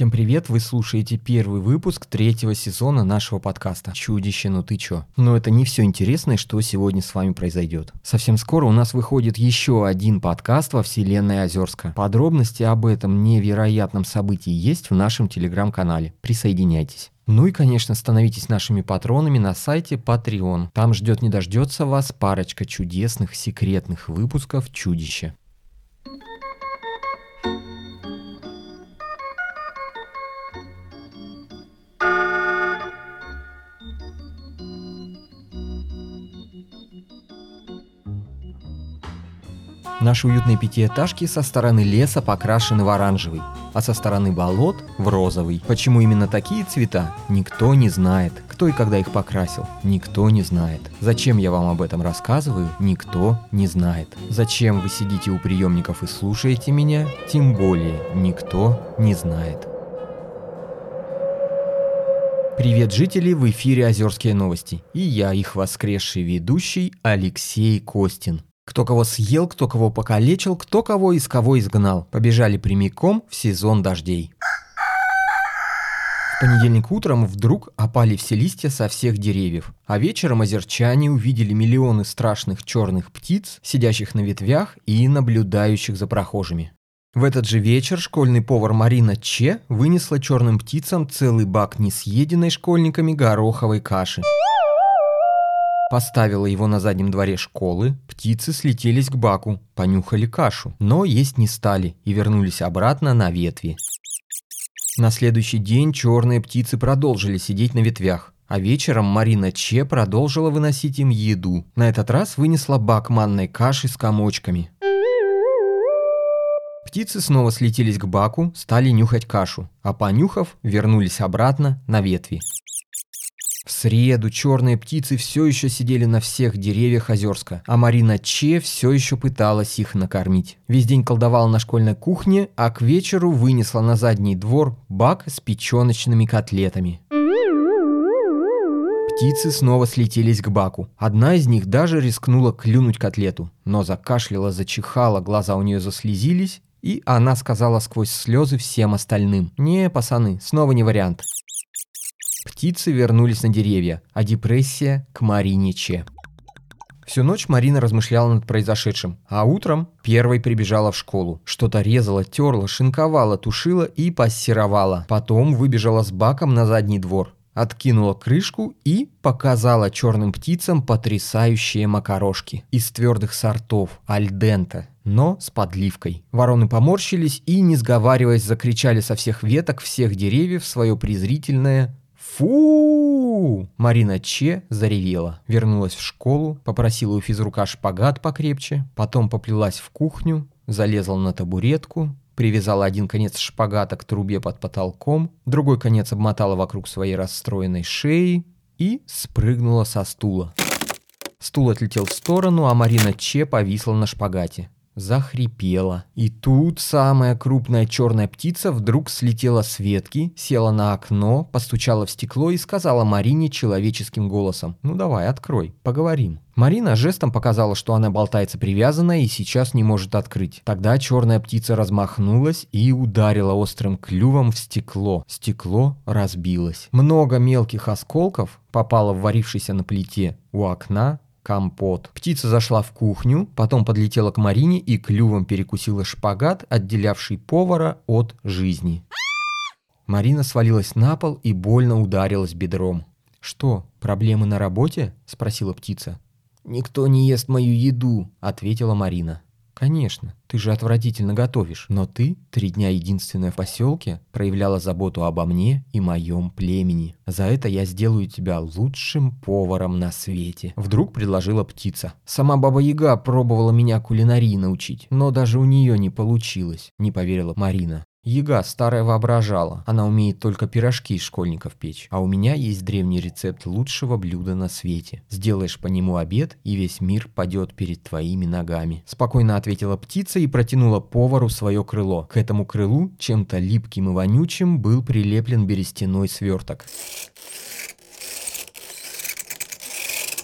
Всем привет, вы слушаете первый выпуск третьего сезона нашего подкаста «Чудище, ну ты чё?». Но это не все интересное, что сегодня с вами произойдет. Совсем скоро у нас выходит еще один подкаст во вселенной Озерска. Подробности об этом невероятном событии есть в нашем телеграм-канале. Присоединяйтесь. Ну и, конечно, становитесь нашими патронами на сайте Patreon. Там ждет не дождется вас парочка чудесных секретных выпусков «Чудища». Наши уютные пятиэтажки со стороны леса покрашены в оранжевый, а со стороны болот – в розовый. Почему именно такие цвета, никто не знает. Кто и когда их покрасил, никто не знает. Зачем я вам об этом рассказываю, никто не знает. Зачем вы сидите у приемников и слушаете меня, тем более никто не знает. Привет, жители! В эфире «Озерские новости». И я, их воскресший ведущий Алексей Костин. Кто кого съел, кто кого покалечил, кто кого из кого изгнал. Побежали прямиком в сезон дождей. В понедельник утром вдруг опали все листья со всех деревьев, а вечером озерчане увидели миллионы страшных черных птиц, сидящих на ветвях и наблюдающих за прохожими. В этот же вечер школьный повар Марина Че вынесла черным птицам целый бак несъеденной школьниками гороховой каши. Поставила его на заднем дворе школы, птицы слетелись к баку, понюхали кашу, но есть не стали и вернулись обратно на ветви. На следующий день черные птицы продолжили сидеть на ветвях, а вечером Марина Че продолжила выносить им еду. На этот раз вынесла бак манной каши с комочками. Птицы снова слетелись к баку, стали нюхать кашу, а понюхав, вернулись обратно на ветви. В среду черные птицы все еще сидели на всех деревьях Озерска, а Марина Че все еще пыталась их накормить. Весь день колдовала на школьной кухне, а к вечеру вынесла на задний двор бак с печеночными котлетами. Птицы снова слетелись к баку. Одна из них даже рискнула клюнуть котлету, но закашляла, зачихала, глаза у нее заслезились, и она сказала сквозь слезы всем остальным. «Не, пацаны, снова не вариант. Птицы вернулись на деревья, а депрессия к Марине Че. Всю ночь Марина размышляла над произошедшим, а утром первой прибежала в школу. Что-то резала, терла, шинковала, тушила и пассеровала. Потом выбежала с баком на задний двор. Откинула крышку и показала черным птицам потрясающие макарошки из твердых сортов, альдента, но с подливкой. Вороны поморщились и, не сговариваясь, закричали со всех веток всех деревьев свое презрительное «Фу!» Марина Че заревела. Вернулась в школу, попросила у физрука шпагат покрепче, потом поплелась в кухню, залезла на табуретку, привязала один конец шпагата к трубе под потолком, другой конец обмотала вокруг своей расстроенной шеи и спрыгнула со стула. Стул отлетел в сторону, а Марина Че повисла на шпагате захрипела. И тут самая крупная черная птица вдруг слетела с ветки, села на окно, постучала в стекло и сказала Марине человеческим голосом «Ну давай, открой, поговорим». Марина жестом показала, что она болтается привязанная и сейчас не может открыть. Тогда черная птица размахнулась и ударила острым клювом в стекло. Стекло разбилось. Много мелких осколков попало в варившийся на плите у окна компот. Птица зашла в кухню, потом подлетела к Марине и клювом перекусила шпагат, отделявший повара от жизни. Марина свалилась на пол и больно ударилась бедром. «Что, проблемы на работе?» – спросила птица. «Никто не ест мою еду», – ответила Марина. «Конечно, ты же отвратительно готовишь, но ты, три дня единственная в поселке, проявляла заботу обо мне и моем племени. За это я сделаю тебя лучшим поваром на свете», — вдруг предложила птица. «Сама Баба Яга пробовала меня кулинарии научить, но даже у нее не получилось», — не поверила Марина. Ега старая воображала, она умеет только пирожки из школьников печь, а у меня есть древний рецепт лучшего блюда на свете. Сделаешь по нему обед, и весь мир падет перед твоими ногами. Спокойно ответила птица и протянула повару свое крыло. К этому крылу, чем-то липким и вонючим, был прилеплен берестяной сверток.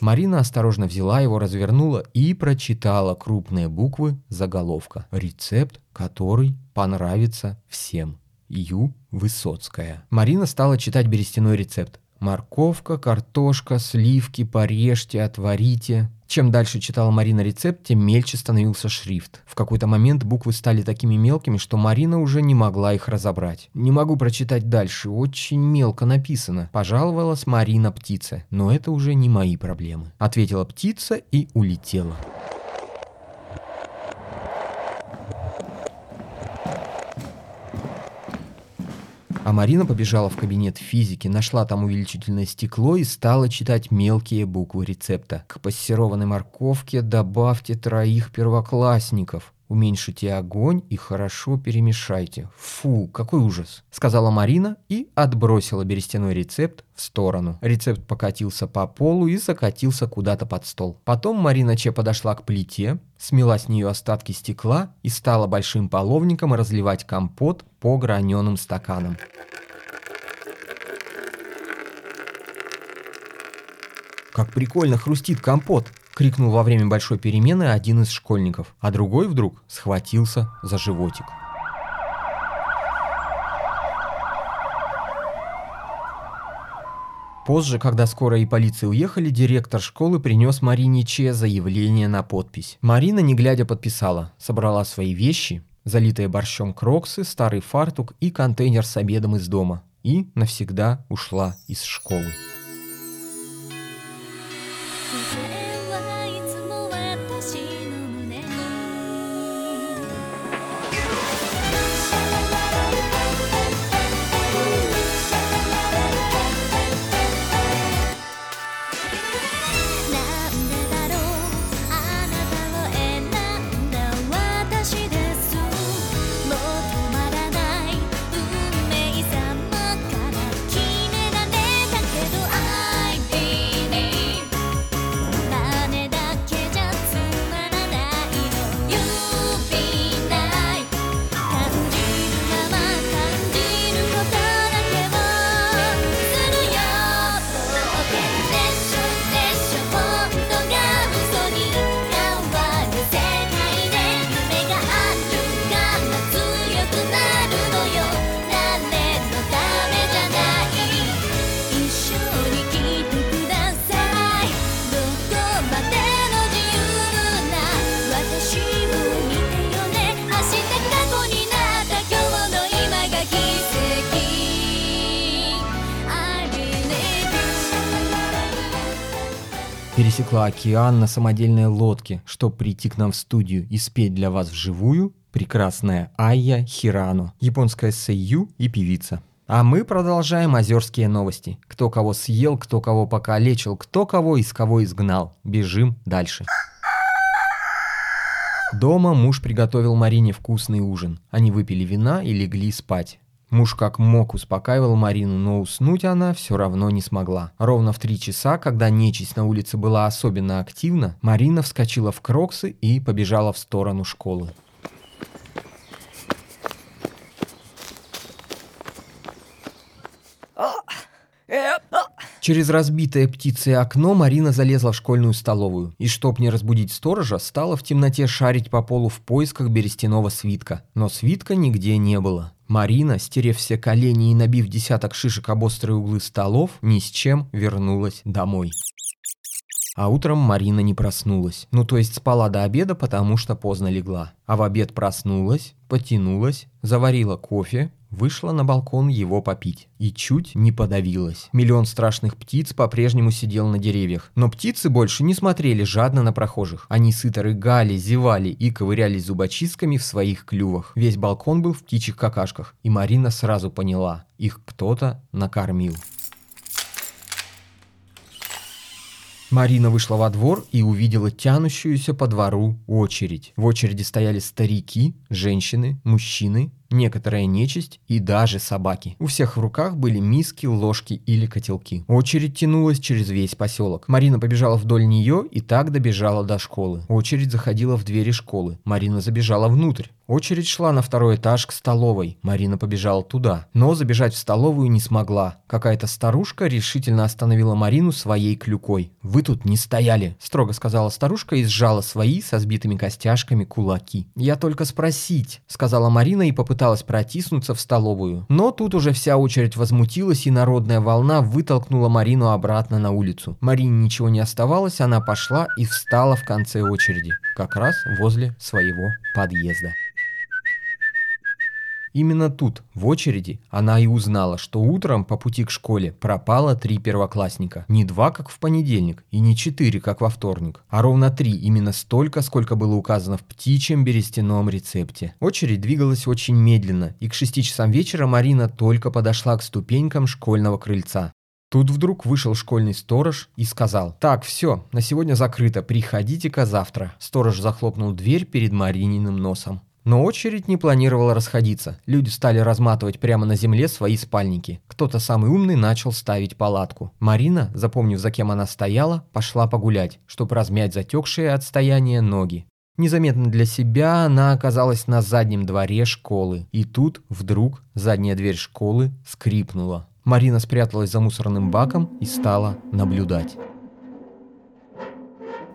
Марина осторожно взяла его, развернула и прочитала крупные буквы заголовка. Рецепт, который понравится всем. Ю. Высоцкая. Марина стала читать берестяной рецепт. Морковка, картошка, сливки, порежьте, отварите. Чем дальше читала Марина рецепт, тем мельче становился шрифт. В какой-то момент буквы стали такими мелкими, что Марина уже не могла их разобрать. «Не могу прочитать дальше, очень мелко написано», – пожаловалась Марина птице. «Но это уже не мои проблемы», – ответила птица и улетела. А Марина побежала в кабинет физики, нашла там увеличительное стекло и стала читать мелкие буквы рецепта. К пассерованной морковке добавьте троих первоклассников. Уменьшите огонь и хорошо перемешайте. Фу, какой ужас, сказала Марина и отбросила берестяной рецепт в сторону. Рецепт покатился по полу и закатился куда-то под стол. Потом Марина Че подошла к плите, смела с нее остатки стекла и стала большим половником разливать компот по граненым стаканам. Как прикольно хрустит компот, крикнул во время большой перемены один из школьников, а другой вдруг схватился за животик. Позже, когда скоро и полиция уехали, директор школы принес Марине Че заявление на подпись. Марина, не глядя, подписала, собрала свои вещи, залитые борщом кроксы, старый фартук и контейнер с обедом из дома, и навсегда ушла из школы. Пересекла океан на самодельной лодке, чтобы прийти к нам в студию и спеть для вас вживую прекрасная Айя Хирано, японская сэйю и певица. А мы продолжаем озерские новости. Кто кого съел, кто кого покалечил, кто кого из кого изгнал. Бежим дальше. Дома муж приготовил Марине вкусный ужин. Они выпили вина и легли спать. Муж как мог успокаивал Марину, но уснуть она все равно не смогла. Ровно в три часа, когда нечисть на улице была особенно активна, Марина вскочила в кроксы и побежала в сторону школы. Через разбитое птицей окно Марина залезла в школьную столовую и, чтоб не разбудить сторожа, стала в темноте шарить по полу в поисках берестяного свитка. Но свитка нигде не было. Марина, стерев все колени и набив десяток шишек об острые углы столов, ни с чем вернулась домой. А утром Марина не проснулась. Ну, то есть спала до обеда, потому что поздно легла. А в обед проснулась, потянулась, заварила кофе, вышла на балкон его попить. И чуть не подавилась. Миллион страшных птиц по-прежнему сидел на деревьях. Но птицы больше не смотрели жадно на прохожих. Они сыто рыгали, зевали и ковырялись зубочистками в своих клювах. Весь балкон был в птичьих какашках. И Марина сразу поняла, их кто-то накормил. Марина вышла во двор и увидела тянущуюся по двору очередь. В очереди стояли старики, женщины, мужчины, некоторая нечисть и даже собаки. У всех в руках были миски, ложки или котелки. Очередь тянулась через весь поселок. Марина побежала вдоль нее и так добежала до школы. Очередь заходила в двери школы. Марина забежала внутрь. Очередь шла на второй этаж к столовой. Марина побежала туда, но забежать в столовую не смогла. Какая-то старушка решительно остановила Марину своей клюкой. «Вы тут не стояли», – строго сказала старушка и сжала свои со сбитыми костяшками кулаки. «Я только спросить», – сказала Марина и попыталась попыталась протиснуться в столовую. Но тут уже вся очередь возмутилась, и народная волна вытолкнула Марину обратно на улицу. Марине ничего не оставалось, она пошла и встала в конце очереди, как раз возле своего подъезда. Именно тут, в очереди, она и узнала, что утром по пути к школе пропало три первоклассника. Не два, как в понедельник, и не четыре, как во вторник, а ровно три, именно столько, сколько было указано в птичьем берестяном рецепте. Очередь двигалась очень медленно, и к шести часам вечера Марина только подошла к ступенькам школьного крыльца. Тут вдруг вышел школьный сторож и сказал, «Так, все, на сегодня закрыто, приходите-ка завтра». Сторож захлопнул дверь перед Марининым носом. Но очередь не планировала расходиться. Люди стали разматывать прямо на земле свои спальники. Кто-то самый умный начал ставить палатку. Марина, запомнив, за кем она стояла, пошла погулять, чтобы размять затекшие от стояния ноги. Незаметно для себя она оказалась на заднем дворе школы. И тут, вдруг, задняя дверь школы скрипнула. Марина спряталась за мусорным баком и стала наблюдать.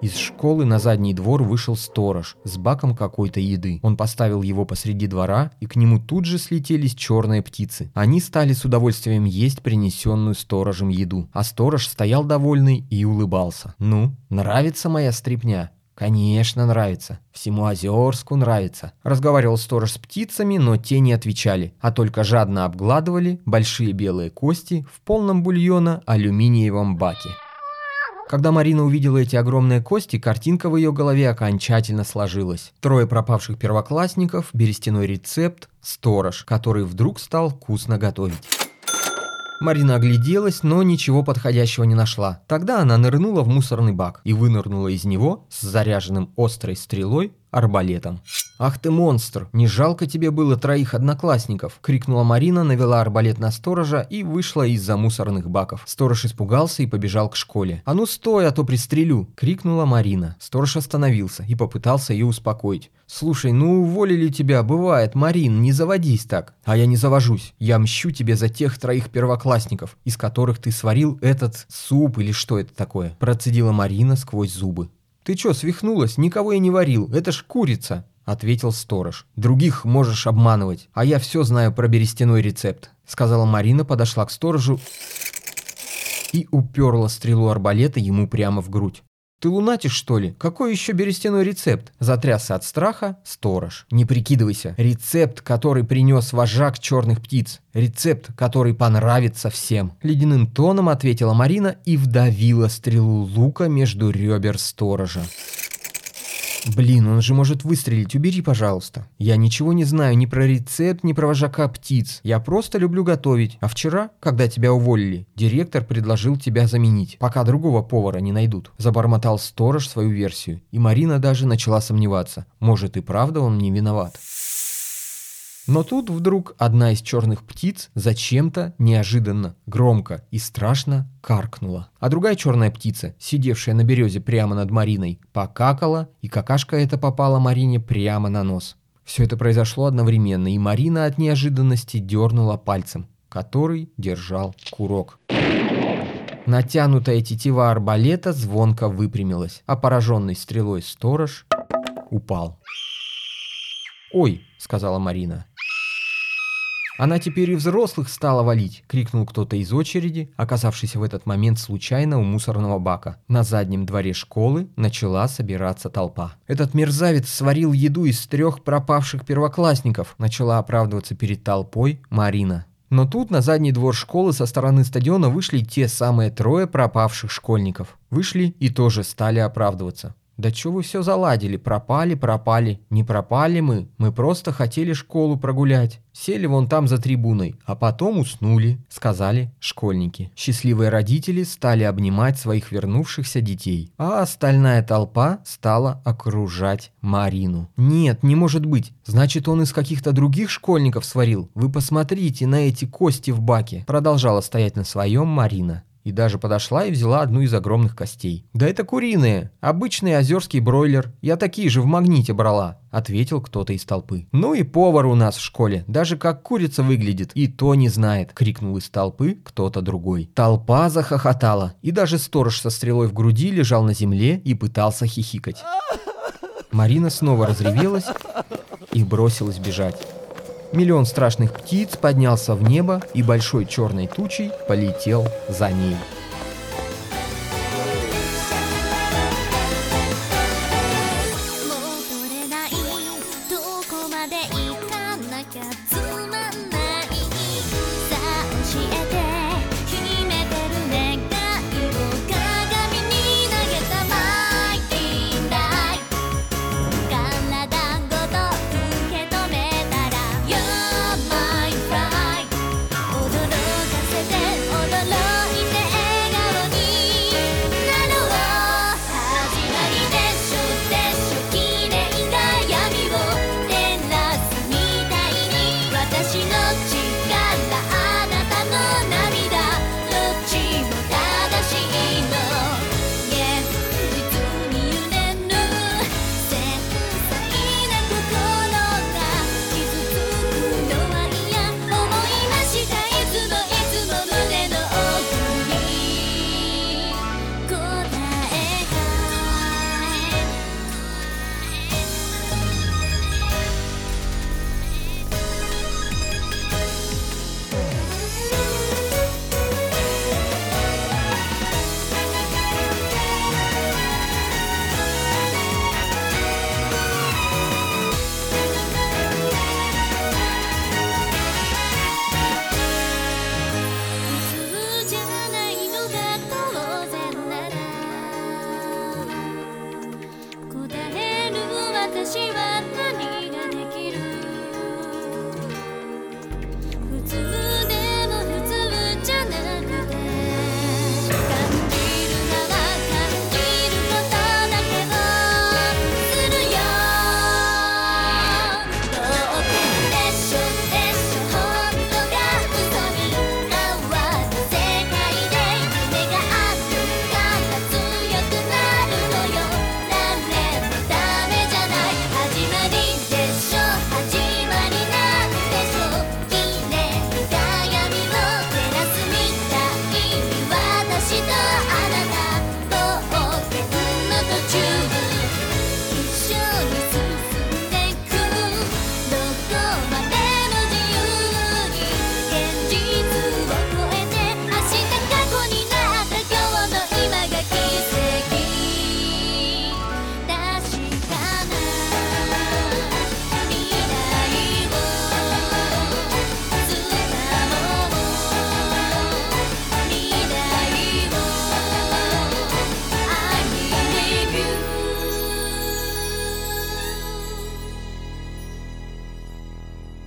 Из школы на задний двор вышел сторож с баком какой-то еды. Он поставил его посреди двора, и к нему тут же слетелись черные птицы. Они стали с удовольствием есть принесенную сторожем еду. А сторож стоял довольный и улыбался. «Ну, нравится моя стрипня?» «Конечно нравится. Всему Озерску нравится». Разговаривал сторож с птицами, но те не отвечали, а только жадно обгладывали большие белые кости в полном бульона алюминиевом баке. Когда Марина увидела эти огромные кости, картинка в ее голове окончательно сложилась. Трое пропавших первоклассников, берестяной рецепт, сторож, который вдруг стал вкусно готовить. Марина огляделась, но ничего подходящего не нашла. Тогда она нырнула в мусорный бак и вынырнула из него с заряженным острой стрелой арбалетом. «Ах ты монстр! Не жалко тебе было троих одноклассников!» — крикнула Марина, навела арбалет на сторожа и вышла из-за мусорных баков. Сторож испугался и побежал к школе. «А ну стой, а то пристрелю!» — крикнула Марина. Сторож остановился и попытался ее успокоить. «Слушай, ну уволили тебя, бывает, Марин, не заводись так!» «А я не завожусь. Я мщу тебе за тех троих первоклассников, из которых ты сварил этот суп или что это такое?» Процедила Марина сквозь зубы. «Ты чё, свихнулась? Никого я не варил. Это ж курица!» — ответил сторож. «Других можешь обманывать, а я все знаю про берестяной рецепт», — сказала Марина, подошла к сторожу и уперла стрелу арбалета ему прямо в грудь. «Ты лунатишь, что ли? Какой еще берестяной рецепт?» Затрясся от страха сторож. «Не прикидывайся. Рецепт, который принес вожак черных птиц. Рецепт, который понравится всем». Ледяным тоном ответила Марина и вдавила стрелу лука между ребер сторожа. Блин, он же может выстрелить, убери, пожалуйста. Я ничего не знаю ни про рецепт, ни про вожака птиц. Я просто люблю готовить. А вчера, когда тебя уволили, директор предложил тебя заменить, пока другого повара не найдут. Забормотал сторож свою версию, и Марина даже начала сомневаться. Может и правда он не виноват. Но тут вдруг одна из черных птиц зачем-то неожиданно, громко и страшно каркнула. А другая черная птица, сидевшая на березе прямо над Мариной, покакала, и какашка эта попала Марине прямо на нос. Все это произошло одновременно, и Марина от неожиданности дернула пальцем, который держал курок. Натянутая тетива арбалета звонко выпрямилась, а пораженный стрелой сторож упал. «Ой», — сказала Марина, «Она теперь и взрослых стала валить!» — крикнул кто-то из очереди, оказавшийся в этот момент случайно у мусорного бака. На заднем дворе школы начала собираться толпа. «Этот мерзавец сварил еду из трех пропавших первоклассников!» — начала оправдываться перед толпой Марина. Но тут на задний двор школы со стороны стадиона вышли те самые трое пропавших школьников. Вышли и тоже стали оправдываться. «Да чё вы все заладили? Пропали, пропали. Не пропали мы. Мы просто хотели школу прогулять. Сели вон там за трибуной, а потом уснули», — сказали школьники. Счастливые родители стали обнимать своих вернувшихся детей, а остальная толпа стала окружать Марину. «Нет, не может быть. Значит, он из каких-то других школьников сварил. Вы посмотрите на эти кости в баке», — продолжала стоять на своем Марина и даже подошла и взяла одну из огромных костей. «Да это куриные, обычный озерский бройлер, я такие же в магните брала», — ответил кто-то из толпы. «Ну и повар у нас в школе, даже как курица выглядит, и то не знает», — крикнул из толпы кто-то другой. Толпа захохотала, и даже сторож со стрелой в груди лежал на земле и пытался хихикать. Марина снова разревелась и бросилась бежать. Миллион страшных птиц поднялся в небо и большой черной тучей полетел за ней.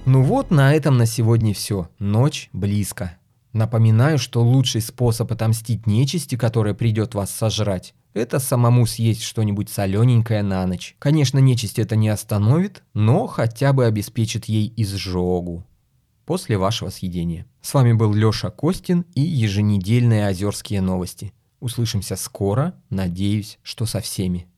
Ну вот, на этом на сегодня все. Ночь близко. Напоминаю, что лучший способ отомстить нечисти, которая придет вас сожрать, это самому съесть что-нибудь солененькое на ночь. Конечно, нечисть это не остановит, но хотя бы обеспечит ей изжогу после вашего съедения. С вами был Лёша Костин и еженедельные Озерские новости. Услышимся скоро, надеюсь, что со всеми.